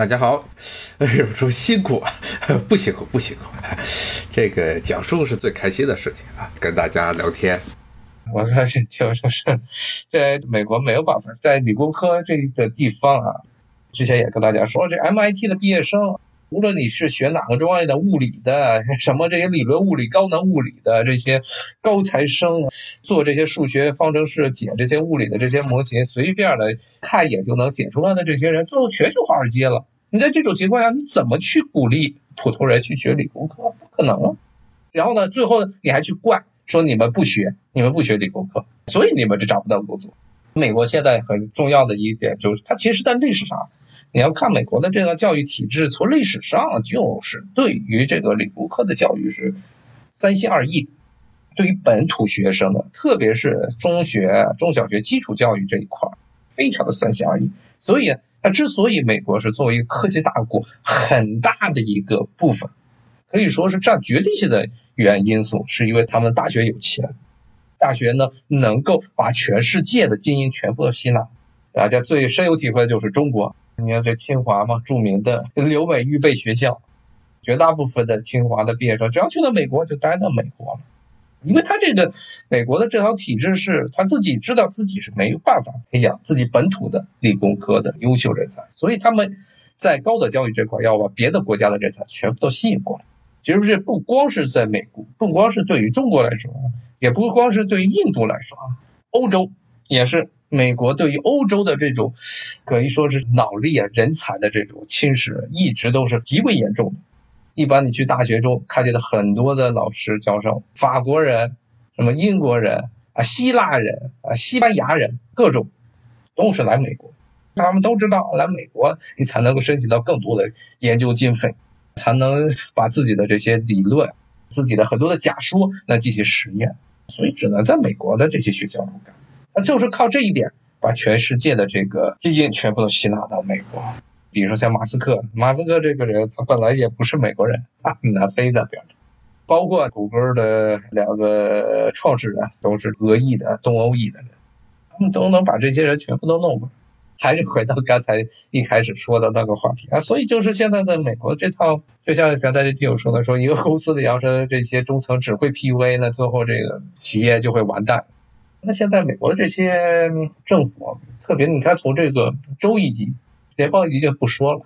大家好，哎呦，说辛苦啊，不辛苦不辛苦，这个讲述是最开心的事情啊，跟大家聊天。我说是就说是，在美国没有办法，在理工科这个地方啊，之前也跟大家说，这 MIT 的毕业生。无论你是学哪个专业的，物理的，什么这些理论物理、高能物理的这些高材生，做这些数学方程式、解这些物理的这些模型，随便的看一眼就能解出来的这些人，最后全去华尔街了。你在这种情况下，你怎么去鼓励普通人去学理工科？不可能！然后呢，最后你还去怪说你们不学，你们不学理工科，所以你们就找不到工作。美国现在很重要的一点就是，它其实在历史上。你要看美国的这个教育体制，从历史上就是对于这个理工科的教育是三心二意。对于本土学生的，特别是中学、中小学基础教育这一块儿非常的三心二意。所以，它之所以美国是作为一个科技大国，很大的一个部分，可以说是占决定性的原因素，是因为他们大学有钱，大学呢能够把全世界的精英全部都吸纳。大家最深有体会的就是中国。你看这清华嘛，著名的留美预备学校，绝大部分的清华的毕业生，只要去了美国就待在美国了，因为他这个美国的这套体制是他自己知道自己是没有办法培养自己本土的理工科的优秀人才，所以他们在高等教育这块要把别的国家的人才全部都吸引过来。其实是不光是在美国，不光是对于中国来说，也不光是对于印度来说啊，欧洲也是。美国对于欧洲的这种可以说是脑力啊、人才的这种侵蚀，一直都是极为严重的。一般你去大学中看见的很多的老师教授，法国人、什么英国人啊、希腊人啊、西班牙人，各种都是来美国。他们都知道来美国，你才能够申请到更多的研究经费，才能把自己的这些理论、自己的很多的假说来进行实验，所以只能在美国的这些学校中干。就是靠这一点，把全世界的这个基因全部都吸纳到美国。比如说像马斯克，马斯克这个人，他本来也不是美国人，他南非的包括谷歌的两个创始人都是俄裔的、东欧裔的人，他们都能把这些人全部都弄过来。还是回到刚才一开始说的那个话题啊，所以就是现在的美国这套，就像刚才这听友说的，说一个公司的要是这些中层只会 PUA，那最后这个企业就会完蛋。那现在美国的这些政府，特别你看从这个州一级、联邦一级就不说了，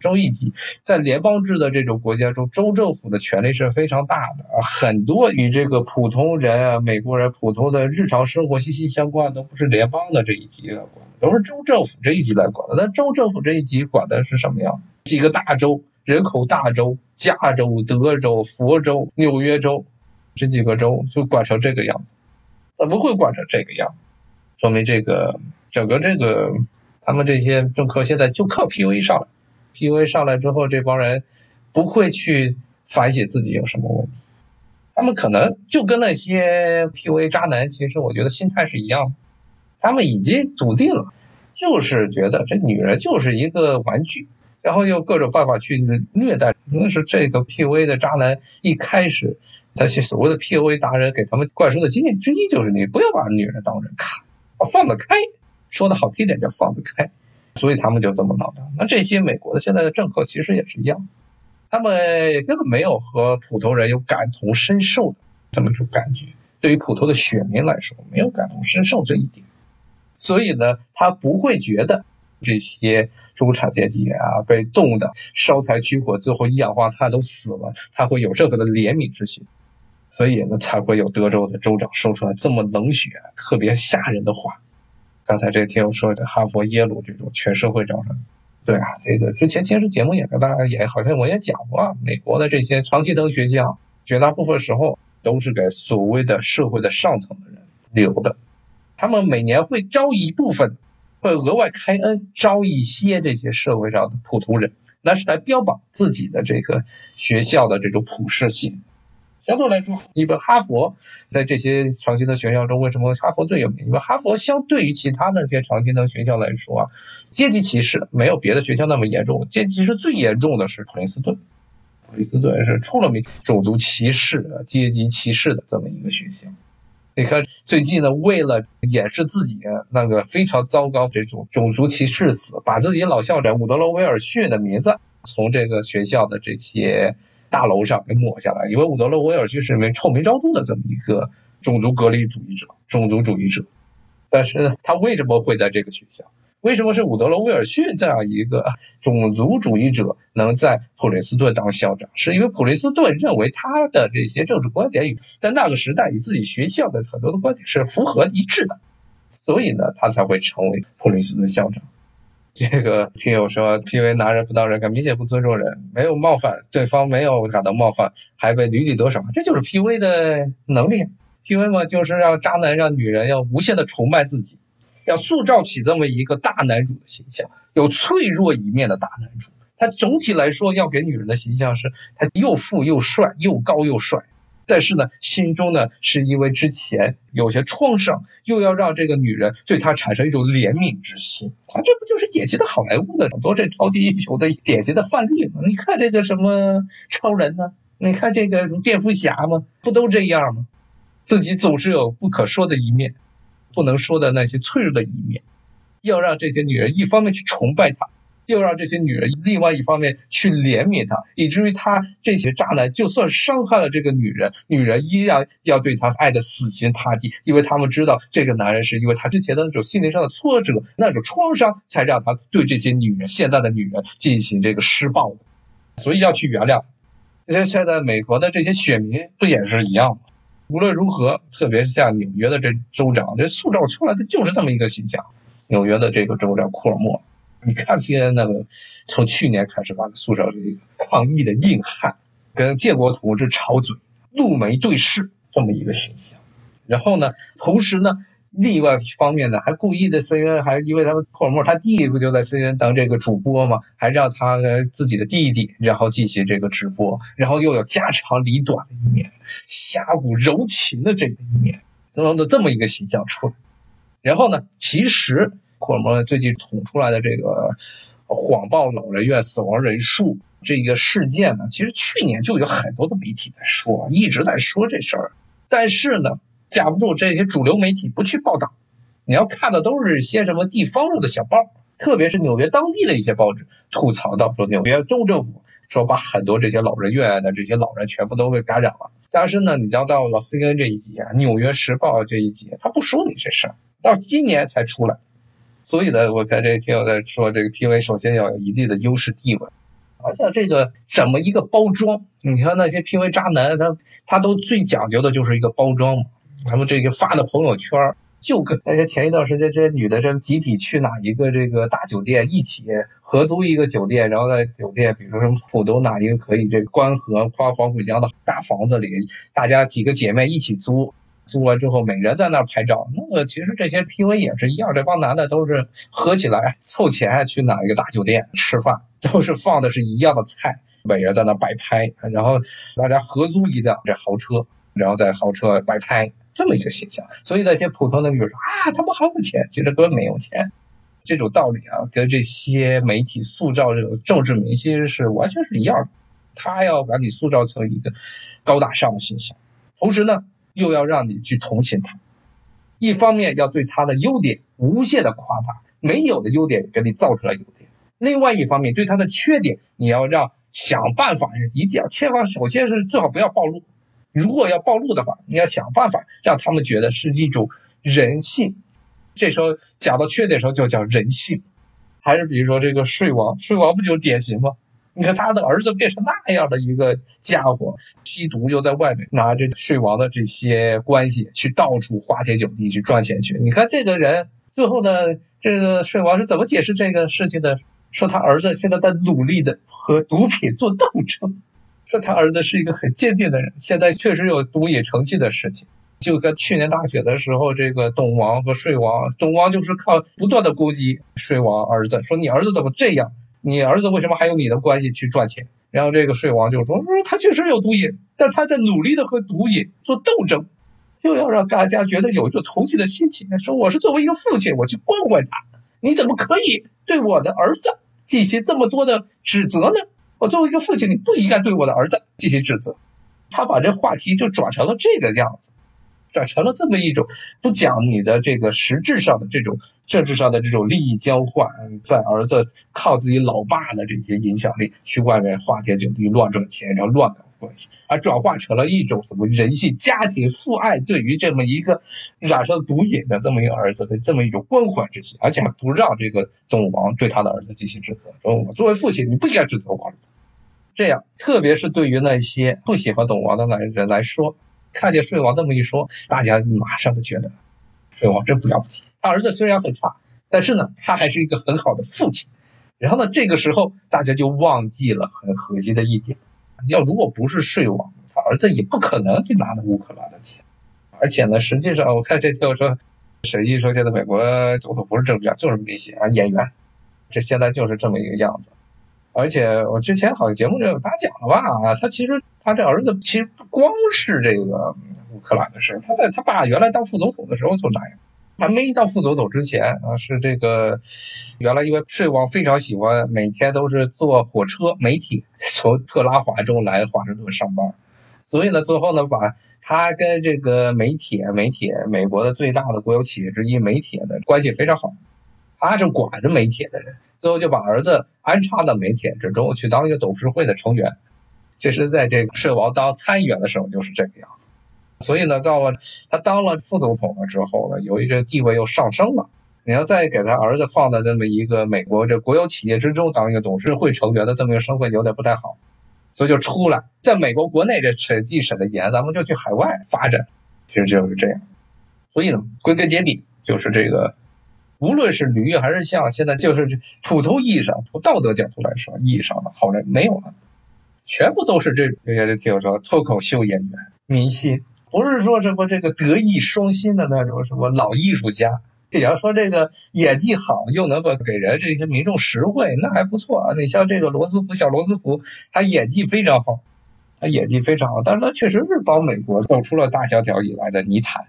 州一级在联邦制的这种国家中，州政府的权力是非常大的啊，很多与这个普通人啊、美国人普通的日常生活息息相关，都不是联邦的这一级来管，都是州政府这一级来管的。那州政府这一级管的是什么呀？几个大州，人口大州，加州、德州、佛州、纽约州，这几个州就管成这个样子。怎么会管成这个样？说明这个整个这个他们这些政客现在就靠 PUA 上来，PUA 上来之后，这帮人不会去反省自己有什么问题，他们可能就跟那些 PUA 渣男，其实我觉得心态是一样的，他们已经笃定了，就是觉得这女人就是一个玩具。然后用各种办法去虐待，那是这个 PUA 的渣男一开始，那些所谓的 PUA 达人给他们灌输的经验之一就是你不要把女人当人看，放得开，说的好听点叫放得开，所以他们就这么闹的。那这些美国的现在的政客其实也是一样，他们根本没有和普通人有感同身受的这么一种感觉，对于普通的选民来说没有感同身受这一点，所以呢，他不会觉得。这些中产阶级啊，被冻的烧柴取火，最后一氧化碳都死了，他会有任何的怜悯之心，所以呢，才会有德州的州长说出来这么冷血、特别吓人的话。刚才这听我说的哈佛、耶鲁这种全社会招生，对啊，这个之前电视节目也跟大家也好像我也讲过，美国的这些常青藤学校，绝大部分时候都是给所谓的社会的上层的人留的，他们每年会招一部分。会额外开恩招一些这些社会上的普通人，那是来标榜自己的这个学校的这种普适性。相对来说，你比如哈佛在这些常青藤学校中，为什么哈佛最有名？因为哈佛相对于其他那些常青藤学校来说啊，阶级歧视没有别的学校那么严重。阶级歧视最严重的是普林斯顿，普林斯顿是出了名种族歧视、阶级歧视的这么一个学校。你看最近呢，为了掩饰自己那个非常糟糕这种种族歧视死，把自己老校长伍德罗·威尔逊的名字从这个学校的这些大楼上给抹下来，因为伍德罗·威尔逊是名臭名昭著的这么一个种族隔离主义者、种族主义者。但是呢，他为什么会在这个学校？为什么是伍德罗·威尔逊这样一个种族主义者能在普林斯顿当校长？是因为普林斯顿认为他的这些政治观点与在那个时代与自己学校的很多的观点是符合一致的，所以呢，他才会成为普林斯顿校长。这个听友说，PUA 拿人不当人，明显不尊重人，没有冒犯对方，没有感到冒犯，还被屡屡得手，这就是 PUA 的能力。PUA 嘛，就是让渣男让女人要无限的崇拜自己。要塑造起这么一个大男主的形象，有脆弱一面的大男主。他总体来说要给女人的形象是，他又富又帅，又高又帅。但是呢，心中呢是因为之前有些创伤，又要让这个女人对他产生一种怜悯之心。他这不就是典型的好莱坞的很多这超级英雄的典型的范例吗？你看这个什么超人呢？你看这个什么蝙蝠侠吗？不都这样吗？自己总是有不可说的一面。不能说的那些脆弱的一面，要让这些女人一方面去崇拜他，又让这些女人另外一方面去怜悯他，以至于他这些渣男就算伤害了这个女人，女人依然要对他爱的死心塌地，因为他们知道这个男人是因为他之前的那种心灵上的挫折、那种创伤，才让他对这些女人、现在的女人进行这个施暴的，所以要去原谅。这些现在美国的这些选民不也是一样吗？无论如何，特别是像纽约的这州长，这塑造出来的就是这么一个形象。纽约的这个州长库尔莫，你看现在那个从去年开始吧塑造这个抗议的硬汉，跟建国同志吵嘴、怒眉对视这么一个形象。然后呢，同时呢。另外一方面呢，还故意的 CNN 还因为他们库尔默他弟不就在 C N 当这个主播吗？还让他自己的弟弟然后进行这个直播，然后又有家长里短的一面，侠骨柔情的这个一面，等等的这么一个形象出来。然后呢，其实库尔默最近捅出来的这个谎报老人院死亡人数这个事件呢，其实去年就有很多的媒体在说，一直在说这事儿，但是呢。架不住这些主流媒体不去报道，你要看的都是些什么地方上的小报，特别是纽约当地的一些报纸吐槽到说纽约州政府说把很多这些老人院的这些老人全部都给感染了。但是呢，你要到了 CNN 这一集啊，《纽约时报》这一集，他不说你这事儿，到今年才出来。所以呢，我在这听友在说这个 PV，首先要有一定的优势地位，而且这个怎么一个包装？你看那些 PV 渣男，他他都最讲究的就是一个包装嘛。他们这个发的朋友圈，就跟那些前一段时间这些女的这集体去哪一个这个大酒店，一起合租一个酒店，然后在酒店，比如说什么浦东哪一个可以这个观河花黄浦江的大房子里，大家几个姐妹一起租，租完之后每人在那儿拍照。那个其实这些 PV 也是一样，这帮男的都是合起来凑钱去哪一个大酒店吃饭，都是放的是一样的菜，每人在那摆拍，然后大家合租一辆这豪车，然后在豪车摆拍。这么一个形象，所以那些普通的比如说啊，他们好有钱，其实根本没有钱。这种道理啊，跟这些媒体塑造这个政治明星是完全是一样的。他要把你塑造成一个高大上的形象，同时呢，又要让你去同情他。一方面要对他的优点无限的夸大，没有的优点给你造出来优点；另外一方面，对他的缺点，你要让想办法，一定要千万，首先是最好不要暴露。如果要暴露的话，你要想办法让他们觉得是一种人性。这时候讲到缺点的时候就叫人性，还是比如说这个睡王，睡王不就是典型吗？你看他的儿子变成那样的一个家伙，吸毒又在外面拿这睡王的这些关系去到处花天酒地去赚钱去。你看这个人最后呢，这个睡王是怎么解释这个事情的？说他儿子现在在努力的和毒品做斗争。说他儿子是一个很坚定的人，现在确实有毒瘾成性的事情。就跟去年大选的时候，这个董王和税王，董王就是靠不断的攻击税王儿子，说你儿子怎么这样？你儿子为什么还有你的关系去赚钱？然后这个税王就说，说他确实有毒瘾，但他在努力的和毒瘾做斗争，就要让大家觉得有一种同情的心情，说我是作为一个父亲，我去关怀他，你怎么可以对我的儿子进行这么多的指责呢？我作为一个父亲，你不应该对我的儿子进行指责。他把这话题就转成了这个样子，转成了这么一种不讲你的这个实质上的这种政治上的这种利益交换，在儿子靠自己老爸的这些影响力去外面花天酒地乱赚钱，然后乱搞关系，而转化成了一种什么人性、家庭、父爱对于这么一个染上毒瘾的这么一个儿子的这么一种关怀之心，而且还不让这个动物王对他的儿子进行指责，说我作为父亲，你不应该指责我儿子。这样，特别是对于那些不喜欢董王的男人来说，看见睡王这么一说，大家马上就觉得睡王真不了不起。他儿子虽然很差，但是呢，他还是一个很好的父亲。然后呢，这个时候大家就忘记了很核心的一点：要如果不是睡王，他儿子也不可能去拿到乌克兰的钱。而且呢，实际上我看这条说，沈毅说现在美国总统不是政治家就是明星啊演员，这现在就是这么一个样子。而且我之前好像节目里有大家讲了吧？啊，他其实他这儿子其实不光是这个乌克兰的事，他在他爸原来当副总统的时候就那样，还没到副总统之前啊，是这个原来因为税王非常喜欢每天都是坐火车媒体从特拉华州来华盛顿上班，所以呢，最后呢，把他跟这个媒体媒体美国的最大的国有企业之一媒体的关系非常好，他是管着媒体的人。最后就把儿子安插到媒体之中去当一个董事会的成员，其实在这个税王当参议员的时候就是这个样子。所以呢，到了他当了副总统了之后呢，由于这地位又上升了，你要再给他儿子放在这么一个美国这国有企业之中当一个董事会成员的这么一个身份，有点不太好，所以就出来，在美国国内这审计审的严，咱们就去海外发展，其实就是这样。所以呢，归根结底就是这个。无论是驴还是象，现在就是普通意义上、从道德角度来说，意义上的好人没有了，全部都是这这些听我说脱口秀演员、明星，不是说什么这个德艺双馨的那种什么老艺术家。你要说这个演技好，又能够给人这些民众实惠，那还不错啊。你像这个罗斯福，小罗斯福，他演技非常好，他演技非常好，但是他确实是帮美国走出了大萧条以来的泥潭。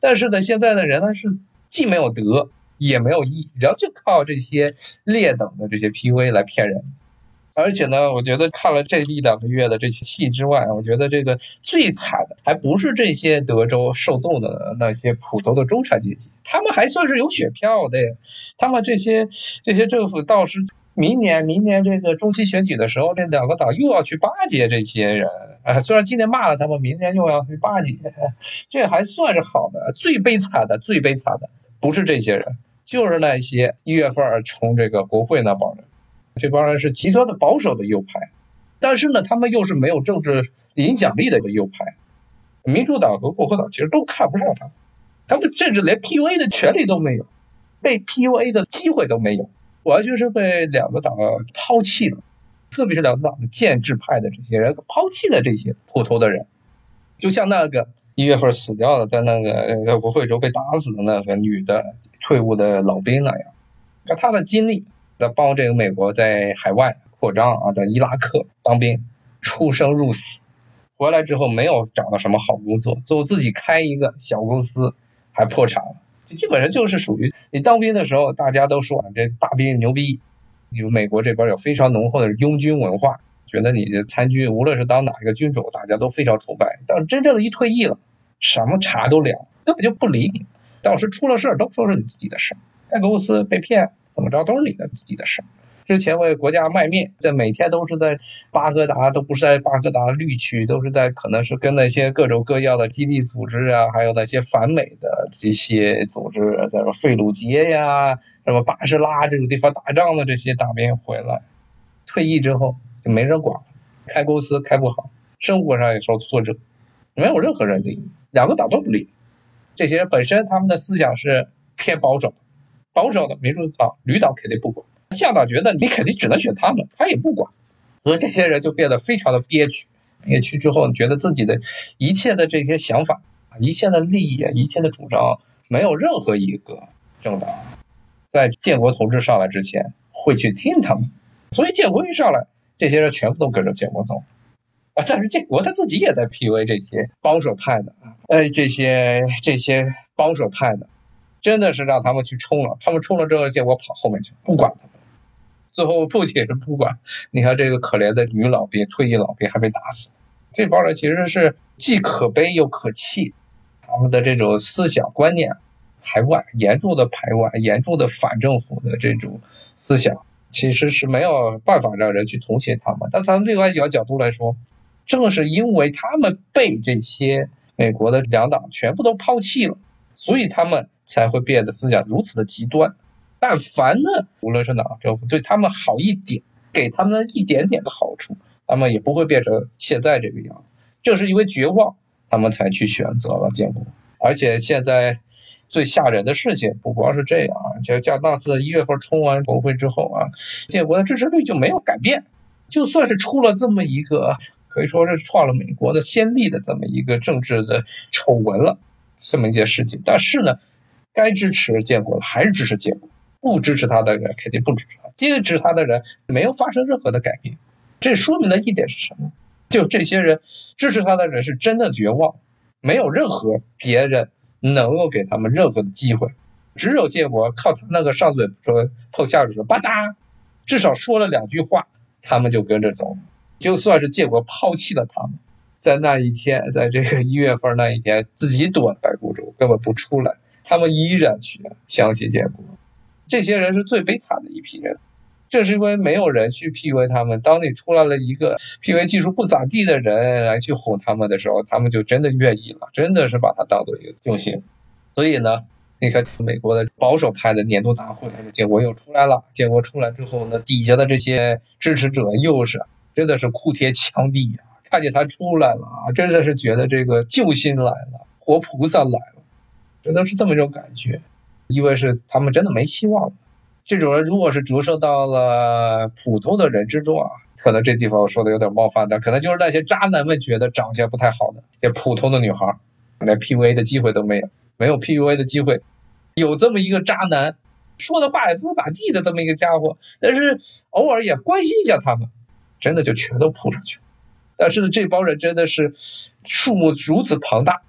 但是呢，现在的人他是既没有德。也没有意义，然后就靠这些劣等的这些 PV 来骗人。而且呢，我觉得看了这一两个月的这些戏之外，我觉得这个最惨的还不是这些德州受冻的那些普通的中产阶级，他们还算是有血票的。他们这些这些政府倒是明年明年这个中期选举的时候，这两个党又要去巴结这些人。啊，虽然今年骂了他们，明年又要去巴结，这还算是好的。最悲惨的，最悲惨的不是这些人。就是那些一月份从这个国会那帮人，这帮人是极端的保守的右派，但是呢，他们又是没有政治影响力的一个右派。民主党和共和党其实都看不上他，他们甚至连 PUA 的权利都没有，被 PUA 的机会都没有，完全是被两个党抛弃了。特别是两个党的建制派的这些人抛弃了这些普通的人，就像那个。一月份死掉的，在那个在国会中被打死的那个女的退伍的老兵那样，可他的经历，在帮这个美国在海外扩张啊，在伊拉克当兵，出生入死，回来之后没有找到什么好工作，最后自己开一个小公司，还破产了，就基本上就是属于你当兵的时候，大家都说这大兵牛逼，你们美国这边有非常浓厚的拥军文化，觉得你这参军无论是当哪一个军种，大家都非常崇拜，但真正的一退役了。什么茬都了，根本就不理你。到时出了事儿，都说是你自己的事儿。开公司被骗，怎么着都是你的自己的事儿。之前为国家卖命，在每天都是在巴格达，都不是在巴格达绿区，都是在可能是跟那些各种各样的基地组织啊，还有那些反美的这些组织，在说费鲁杰呀，什么巴士拉这种地方打仗的这些大兵回来，退役之后就没人管，开公司开不好，生活上也受挫折，没有任何人理你。两个党都不利，这些人本身他们的思想是偏保守，保守的民主党、绿党肯定不管，向党觉得你肯定只能选他们，他也不管，所以这些人就变得非常的憋屈，憋屈之后觉得自己的一切的这些想法、一切的利益、一切的主张，没有任何一个政党在建国同志上来之前会去听他们，所以建国一上来，这些人全部都跟着建国走。啊但是建国他自己也在 PUA 这些保守派的啊，呃，这些这些保守派的，真的是让他们去冲了。他们冲了之后，结果跑后面去，不管他们。最后不仅是不管，你看这个可怜的女老兵，退役老兵还被打死。这帮人其实是既可悲又可气。他们的这种思想观念排外，严重的排外，严重的反政府的这种思想，其实是没有办法让人去同情他们。但从另外一个角度来说，正是因为他们被这些美国的两党全部都抛弃了，所以他们才会变得思想如此的极端。但凡呢，无论是哪个政府对他们好一点，给他们一点点的好处，他们也不会变成现在这个样子。正是因为绝望，他们才去选择了建国。而且现在最吓人的事情不光是这样啊，就像那次一月份冲完国会之后啊，建国的支持率就没有改变。就算是出了这么一个可以说是创了美国的先例的这么一个政治的丑闻了，这么一件事情，但是呢，该支持建国的还是支持建国。不支持他的人肯定不支持他，支持他的人没有发生任何的改变。这说明了一点是什么？就这些人支持他的人是真的绝望，没有任何别人能够给他们任何的机会，只有建国靠他那个上嘴说碰下嘴说吧嗒，至少说了两句话，他们就跟着走。就算是建国抛弃了他们，在那一天，在这个一月份那一天，自己躲在孤州根本不出来，他们依然去相信建国。这些人是最悲惨的一批人，正是因为没有人去 PUA 他们。当你出来了一个 PUA 技术不咋地的人来去哄他们的时候，他们就真的愿意了，真的是把他当做一个救星。所以呢，你看美国的保守派的年度大会，建国又出来了。建国出来之后呢，底下的这些支持者又是真的是哭天抢地啊！看见他出来了啊，真的是觉得这个救星来了，活菩萨来了，真的是这么一种感觉。因为是他们真的没希望了，这种人如果是折射到了普通的人之中啊，可能这地方我说的有点冒犯，但可能就是那些渣男们觉得长相不太好的，这普通的女孩，连 PUA 的机会都没有，没有 PUA 的机会，有这么一个渣男，说的话也不咋地的这么一个家伙，但是偶尔也关心一下他们，真的就全都扑上去了。但是呢，这帮人真的是数目如此庞大。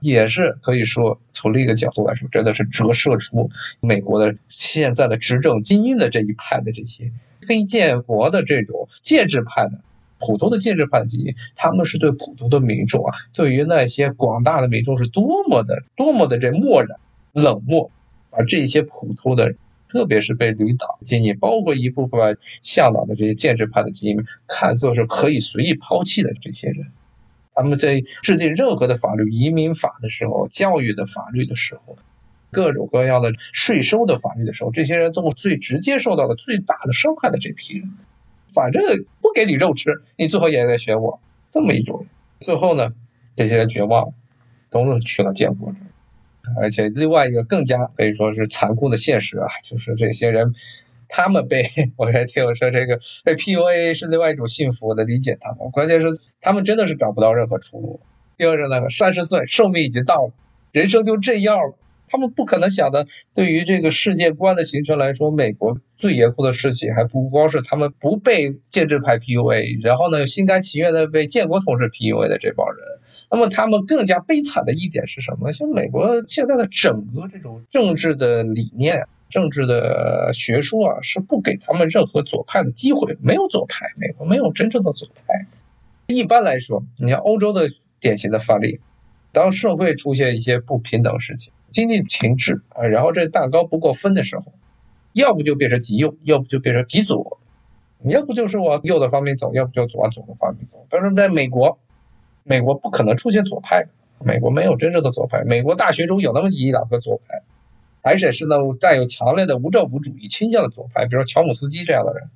也是可以说，从另一个角度来说，真的是折射出美国的现在的执政精英的这一派的这些非建国的这种建制派的普通的建制派的精英，他们是对普通的民众啊，对于那些广大的民众是多么的多么的这漠然冷漠，而这些普通的，特别是被领导精英，包括一部分向导的这些建制派的精英，看作是可以随意抛弃的这些人。他们在制定任何的法律、移民法的时候、教育的法律的时候、各种各样的税收的法律的时候，这些人都最直接受到的最大的伤害的这批人，反正不给你肉吃，你最后也得选我这么一种。最后呢，这些人绝望了，都是去了建国。而且另外一个更加可以说是残酷的现实啊，就是这些人。他们被 我还听我说这个被 PUA 是另外一种幸福，我能理解他们。关键是他们真的是找不到任何出路。第二个那个三十岁寿命已经到了，人生就这样了。他们不可能想的，对于这个世界观的形成来说，美国最严酷的事情还不光是他们不被建制派 PUA，然后呢心甘情愿的被建国同志 PUA 的这帮人。那么他们更加悲惨的一点是什么呢？像美国现在的整个这种政治的理念。政治的学说啊，是不给他们任何左派的机会，没有左派，美国没有真正的左派。一般来说，你看欧洲的典型的范例，当社会出现一些不平等事情、经济停滞啊，然后这蛋糕不够分的时候，要不就变成极右，要不就变成极左，你要不就是往右的方面走，要不就往左的方面走。但是在美国，美国不可能出现左派，美国没有真正的左派，美国大学中有那么一两个左派。而且是那种带有强烈的无政府主义倾向的左派，比如乔姆斯基这样的人，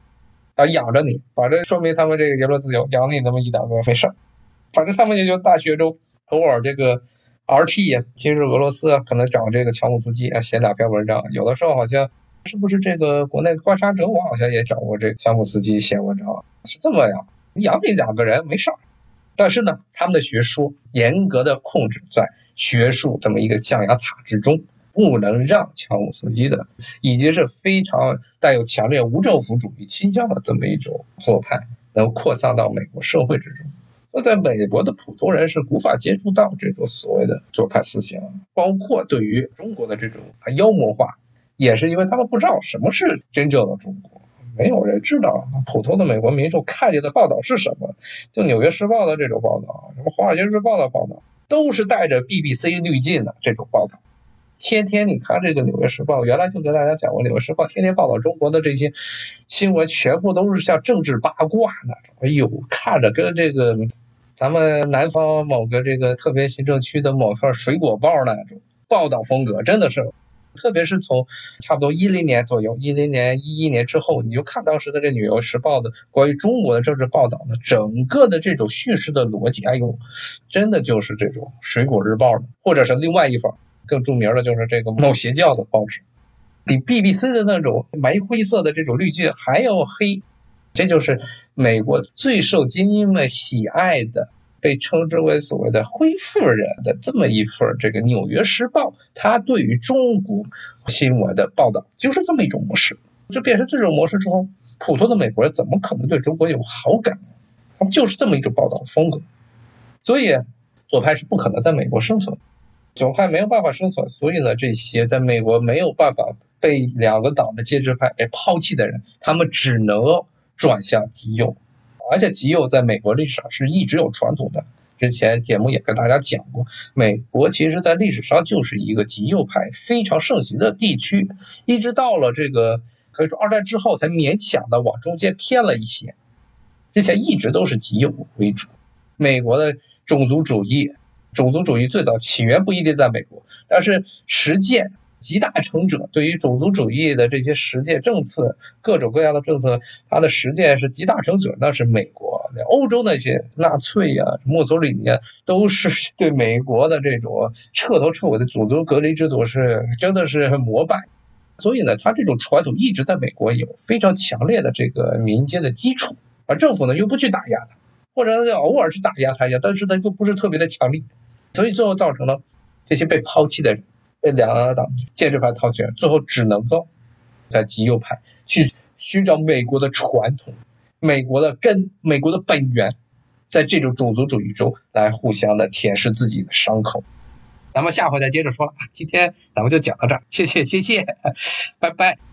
啊，养着你，反正说明他们这个言论自由，养你那么一两个没事儿。反正他们也就大学中偶尔这个 RT 呀，今日俄罗斯啊可能找这个乔姆斯基啊写两篇文章，有的时候好像是不是这个国内观察者网好像也找过这个乔姆斯基写文章，是这么样，养你两个人没事儿。但是呢，他们的学说严格的控制在学术这么一个象牙塔之中。不能让乔姆斯基的，以及是非常带有强烈无政府主义倾向的这么一种做派，能扩散到美国社会之中。那在美国的普通人是无法接触到这种所谓的左派思想，包括对于中国的这种妖魔化，也是因为他们不知道什么是真正的中国，没有人知道。普通的美国民众看见的报道是什么？就《纽约时报》的这种报道，什么《华尔街日报》的报道。都是带着 BBC 滤镜的这种报道。天天你看这个《纽约时报》，原来就跟大家讲过，《纽约时报》天天报道中国的这些新闻，全部都是像政治八卦那种。哎呦，看着跟这个咱们南方某个这个特别行政区的某份水果报那种报道风格，真的是。特别是从差不多一零年左右，一零年、一一年之后，你就看当时的这《纽约时报》的关于中国的政治报道呢，整个的这种叙事的逻辑，哎呦，真的就是这种《水果日报》的，或者是另外一份。更著名的就是这个某邪教的报纸，比 BBC 的那种玫灰色的这种滤镜还要黑，这就是美国最受精英们喜爱的，被称之为所谓的“灰富人”的这么一份这个《纽约时报》，它对于中国新闻的报道就是这么一种模式。就变成这种模式之后，普通的美国人怎么可能对中国有好感？他们就是这么一种报道风格，所以左派是不可能在美国生存。左派没有办法生存，所以呢，这些在美国没有办法被两个党的建制派给抛弃的人，他们只能转向极右，而且极右在美国历史上是一直有传统的。之前节目也跟大家讲过，美国其实在历史上就是一个极右派非常盛行的地区，一直到了这个可以说二战之后才勉强的往中间偏了一些，之前一直都是极右为主。美国的种族主义。种族主义最早起源不一定在美国，但是实践集大成者对于种族主义的这些实践政策，各种各样的政策，它的实践是集大成者，那是美国。欧洲那些纳粹呀、墨索里尼啊，都是 对美国的这种彻头彻尾的种族隔离制度是真的是膜拜。所以呢，他这种传统一直在美国有非常强烈的这个民间的基础，而政府呢又不去打压他，或者偶尔去打压他一下，但是呢又不是特别的强力。所以最后造成了这些被抛弃的人，这两个党建制派掏钱，最后只能够在极右派去寻找美国的传统、美国的根、美国的本源，在这种种族主义中来互相的舔舐自己的伤口。咱们下回再接着说啊，今天咱们就讲到这儿，谢谢谢谢，拜拜。